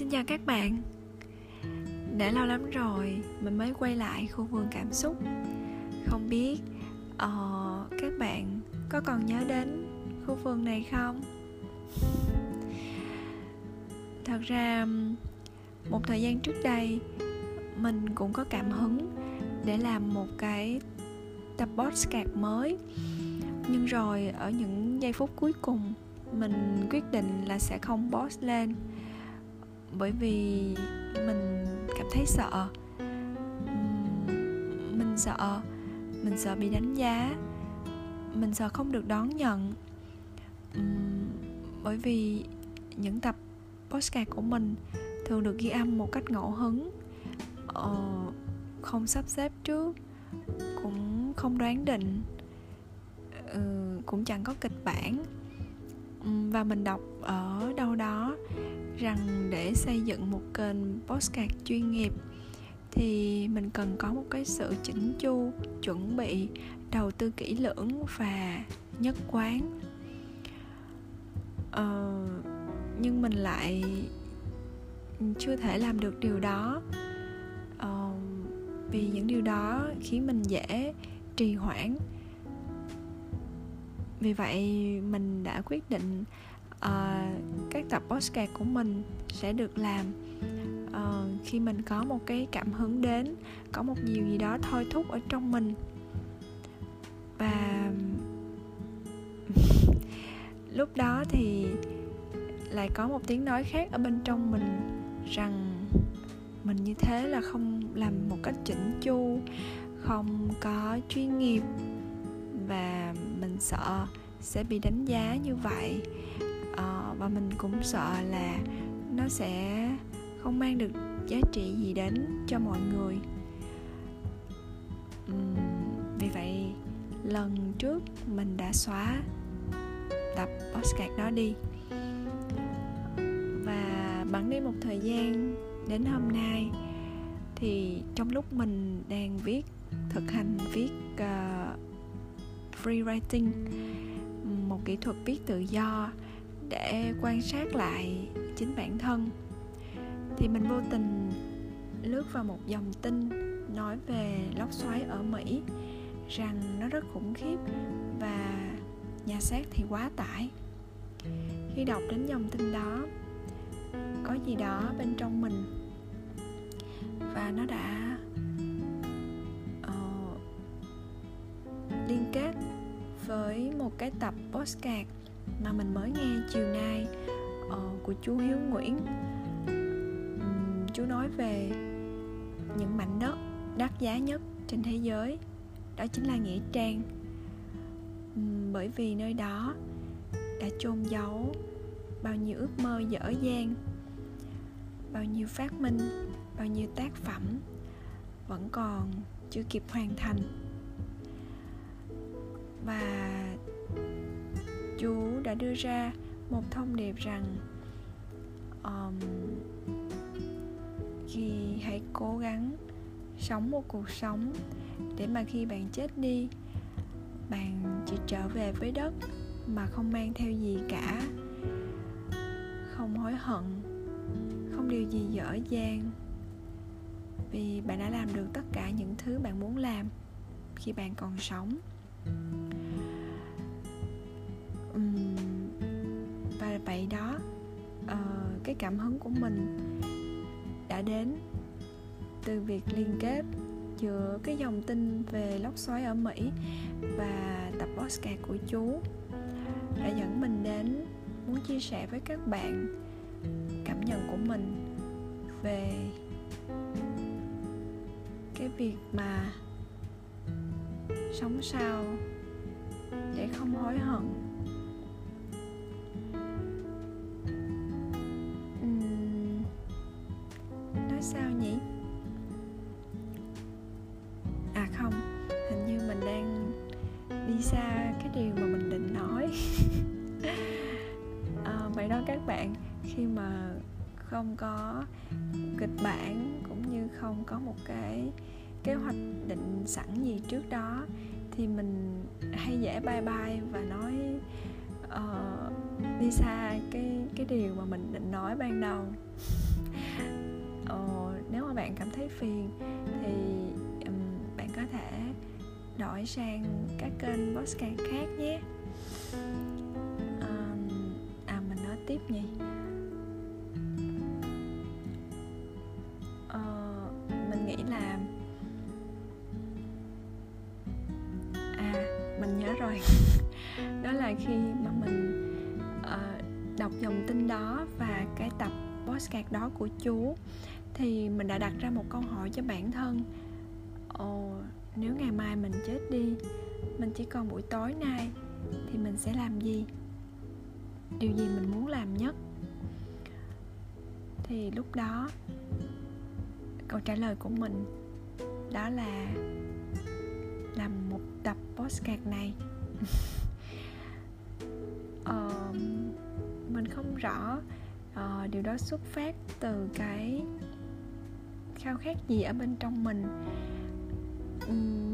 Xin chào các bạn. Đã lâu lắm rồi mình mới quay lại khu vườn cảm xúc. Không biết uh, các bạn có còn nhớ đến khu vườn này không? Thật ra một thời gian trước đây mình cũng có cảm hứng để làm một cái tập podcast mới. Nhưng rồi ở những giây phút cuối cùng mình quyết định là sẽ không post lên bởi vì mình cảm thấy sợ. Mình sợ mình sợ bị đánh giá. Mình sợ không được đón nhận. Bởi vì những tập postcard của mình thường được ghi âm một cách ngẫu hứng. Ờ, không sắp xếp trước, cũng không đoán định. Ừ, cũng chẳng có kịch bản. Ừ, và mình đọc ở đâu đó rằng để xây dựng một kênh postcard chuyên nghiệp thì mình cần có một cái sự chỉnh chu chuẩn bị đầu tư kỹ lưỡng và nhất quán. Ờ, nhưng mình lại chưa thể làm được điều đó. Ờ, vì những điều đó khiến mình dễ trì hoãn vì vậy mình đã quyết định uh, các tập podcast của mình sẽ được làm. Uh, khi mình có một cái cảm hứng đến có một điều gì đó thôi thúc ở trong mình. Và lúc đó thì lại có một tiếng nói khác ở bên trong mình rằng mình như thế là không làm một cách chỉnh chu không có chuyên nghiệp và sợ sẽ bị đánh giá như vậy. À, và mình cũng sợ là nó sẽ không mang được giá trị gì đến cho mọi người. Uhm, vì vậy lần trước mình đã xóa tập postcard đó đi. Và bẵng đi một thời gian đến hôm nay thì trong lúc mình đang viết thực hành viết uh, free writing, một kỹ thuật viết tự do để quan sát lại chính bản thân. Thì mình vô tình lướt vào một dòng tin nói về lốc xoáy ở Mỹ, rằng nó rất khủng khiếp và nhà xác thì quá tải. Khi đọc đến dòng tin đó, có gì đó bên trong mình và nó đã với một cái tập postcard mà mình mới nghe chiều nay uh, của chú Hiếu Nguyễn. Um, chú nói về những mảnh đất đắt giá nhất trên thế giới đó chính là nghĩa trang. Um, bởi vì nơi đó đã chôn giấu bao nhiêu ước mơ dở dang bao nhiêu phát minh bao nhiêu tác phẩm vẫn còn chưa kịp hoàn thành. Và chú đã đưa ra một thông điệp rằng um, khi hãy cố gắng sống một cuộc sống để mà khi bạn chết đi bạn chỉ trở về với đất mà không mang theo gì cả. Không hối hận không điều gì dở dang vì bạn đã làm được tất cả những thứ bạn muốn làm khi bạn còn sống. Bậy vậy đó uh, cái cảm hứng của mình đã đến từ việc liên kết giữa cái dòng tin về lốc xoáy ở Mỹ và tập podcast của chú đã dẫn mình đến muốn chia sẻ với các bạn cảm nhận của mình về cái việc mà sống sao để không hối hận. Kịch bản cũng như không có một cái kế hoạch định sẵn gì trước đó thì mình hay dễ bye bye và nói uh, đi xa cái cái điều mà mình định nói ban đầu. Uh, nếu mà bạn cảm thấy phiền thì um, bạn có thể đổi sang các kênh podcast khác nhé. Đó của chú thì mình đã đặt ra một câu hỏi cho bản thân. Ồ nếu ngày mai mình chết đi mình chỉ còn buổi tối nay thì mình sẽ làm gì? Điều gì mình muốn làm nhất? Thì lúc đó câu trả lời của mình đó là làm một tập postcard này. Ờ, mình không rõ à, điều đó xuất phát từ cái khao khát gì ở bên trong mình.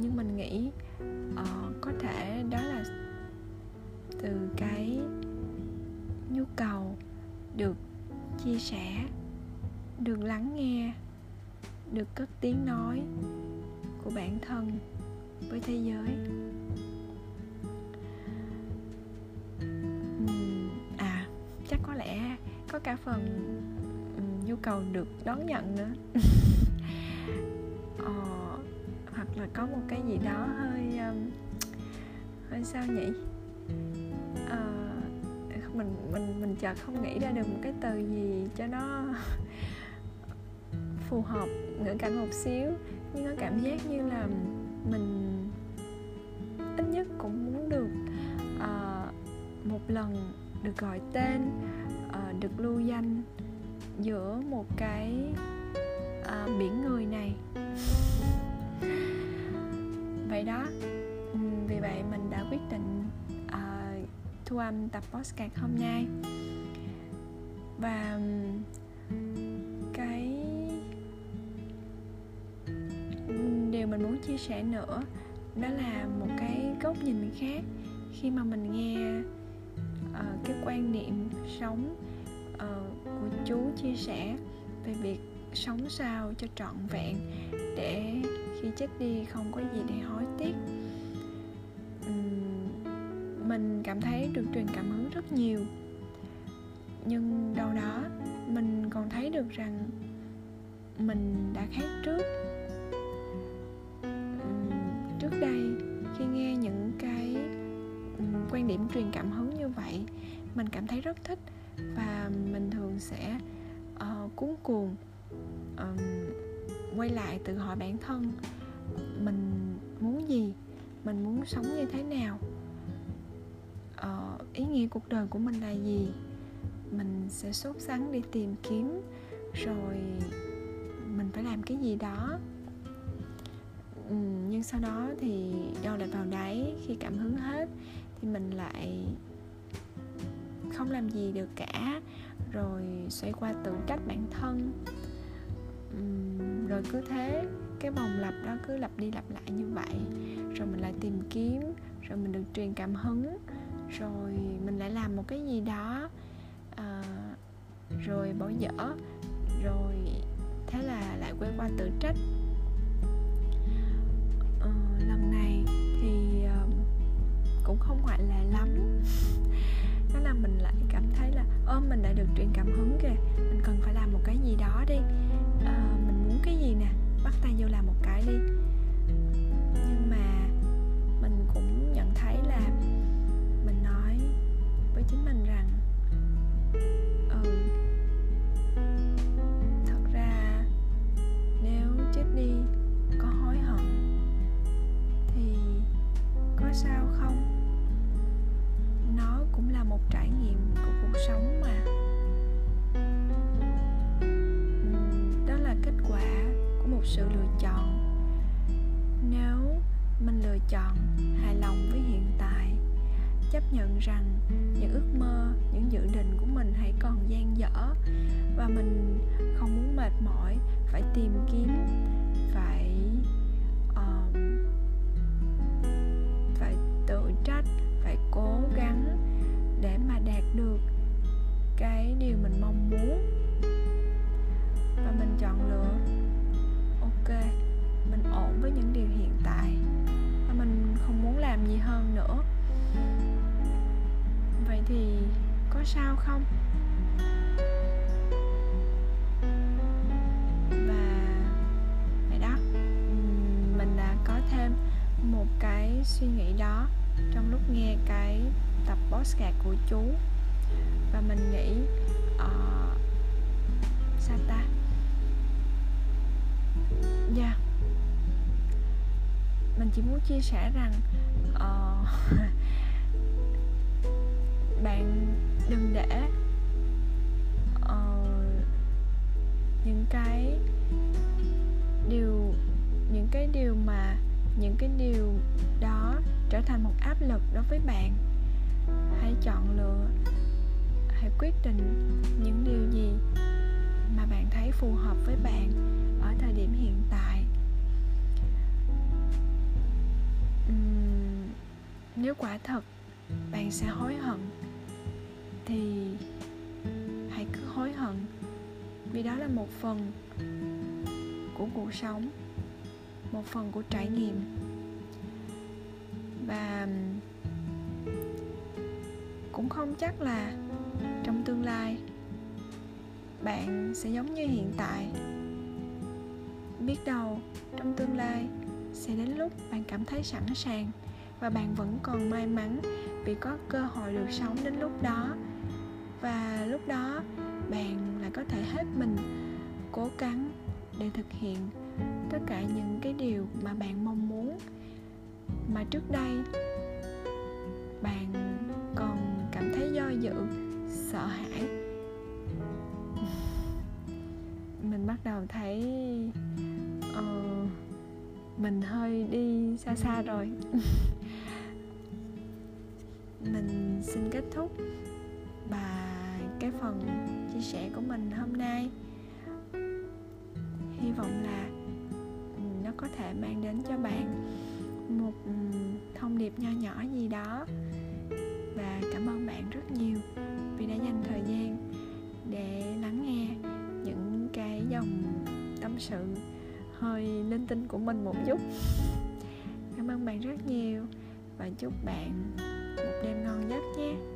Nhưng mình nghĩ uh, có thể đó là từ cái nhu cầu được chia sẻ được lắng nghe được cất tiếng nói của bản thân với thế giới. Có cả phần nhu cầu được đón nhận nữa. Ờ, hoặc là có một cái gì đó hơi um, hơi sao nhỉ? Ờ, mình mình mình chợt không nghĩ ra được một cái từ gì cho nó phù hợp ngữ cảnh một xíu. Nhưng có cảm giác như là mình ít nhất cũng muốn được uh, một lần được gọi tên được lưu danh giữa một cái à, biển người này. Vậy đó vì vậy mình đã quyết định à, thu âm tập podcast hôm nay. Và cái điều mình muốn chia sẻ nữa đó là một cái góc nhìn khác. Khi mà mình nghe uh, cái quan niệm sống uh, của chú chia sẻ về việc sống sao cho trọn vẹn để khi chết đi không có gì để hối tiếc. Um, mình cảm thấy được truyền cảm hứng rất nhiều. Nhưng đâu đó mình còn thấy được rằng mình đã khác trước. Trước đây khi nghe những cái quan điểm truyền cảm hứng như vậy mình cảm thấy rất thích và mình thường sẽ uh, cuốn cuồng um, quay lại tự hỏi bản thân mình muốn gì mình muốn sống như thế nào. Uh, ý nghĩa cuộc đời của mình là gì? Mình sẽ sốt sắng đi tìm kiếm rồi mình phải làm cái gì đó. Nhưng sau đó thì đâu lại vào đáy khi cảm hứng hết thì mình lại không làm gì được cả rồi xoay qua tự trách bản thân. Uhm, rồi cứ thế cái vòng lặp đó cứ lặp đi lặp lại như vậy. Rồi mình lại tìm kiếm rồi mình được truyền cảm hứng rồi mình lại làm một cái gì đó à, rồi bỏ dở rồi thế là lại quay qua tự trách. Mình đã được truyền cảm hứng kìa. Mình cần phải làm một cái gì đó đi. chấp nhận rằng những ước mơ những dự định của mình hãy còn dang dở và mình không muốn mệt mỏi phải tìm kiếm phải uh, phải tự trách phải cố gắng để mà đạt được cái điều mình mong muốn. Và mình chọn lựa ok mình ổn với những điều hiện tại và mình không muốn làm gì hơn nữa thì có sao không? Và vậy đó mình đã có thêm một cái suy nghĩ đó trong lúc nghe cái tập podcast của chú. Và mình nghĩ uh, sao ta? Dạ. Yeah. mình chỉ muốn chia sẻ rằng uh, bạn đừng để uh, những cái điều những cái điều mà những cái điều đó trở thành một áp lực đối với bạn. Hãy chọn lựa hãy quyết định những điều gì mà bạn thấy phù hợp với bạn ở thời điểm hiện tại. Uhm, nếu quả thật bạn sẽ hối hận thì hãy cứ hối hận, vì đó là một phần của cuộc sống, một phần của trải nghiệm. Và cũng không chắc là trong tương lai bạn sẽ giống như hiện tại. Biết đâu trong tương lai sẽ đến lúc bạn cảm thấy sẵn sàng và bạn vẫn còn may mắn vì có cơ hội được sống đến lúc đó và lúc đó bạn lại có thể hết mình cố gắng để thực hiện tất cả những cái điều mà bạn mong muốn. Mà trước đây bạn còn cảm thấy do dự sợ hãi. Mình bắt đầu thấy uh, mình hơi đi xa xa rồi. Mình xin kết thúc và cái phần chia sẻ của mình hôm nay. Hy vọng là ừ, nó có thể mang đến cho bạn một ừ, thông điệp nho nhỏ gì đó. Và cảm ơn bạn rất nhiều vì đã dành thời gian để lắng nghe những cái dòng tâm sự hơi linh tinh của mình một chút. Cảm ơn bạn rất nhiều và chúc bạn một đêm ngon giấc nhé.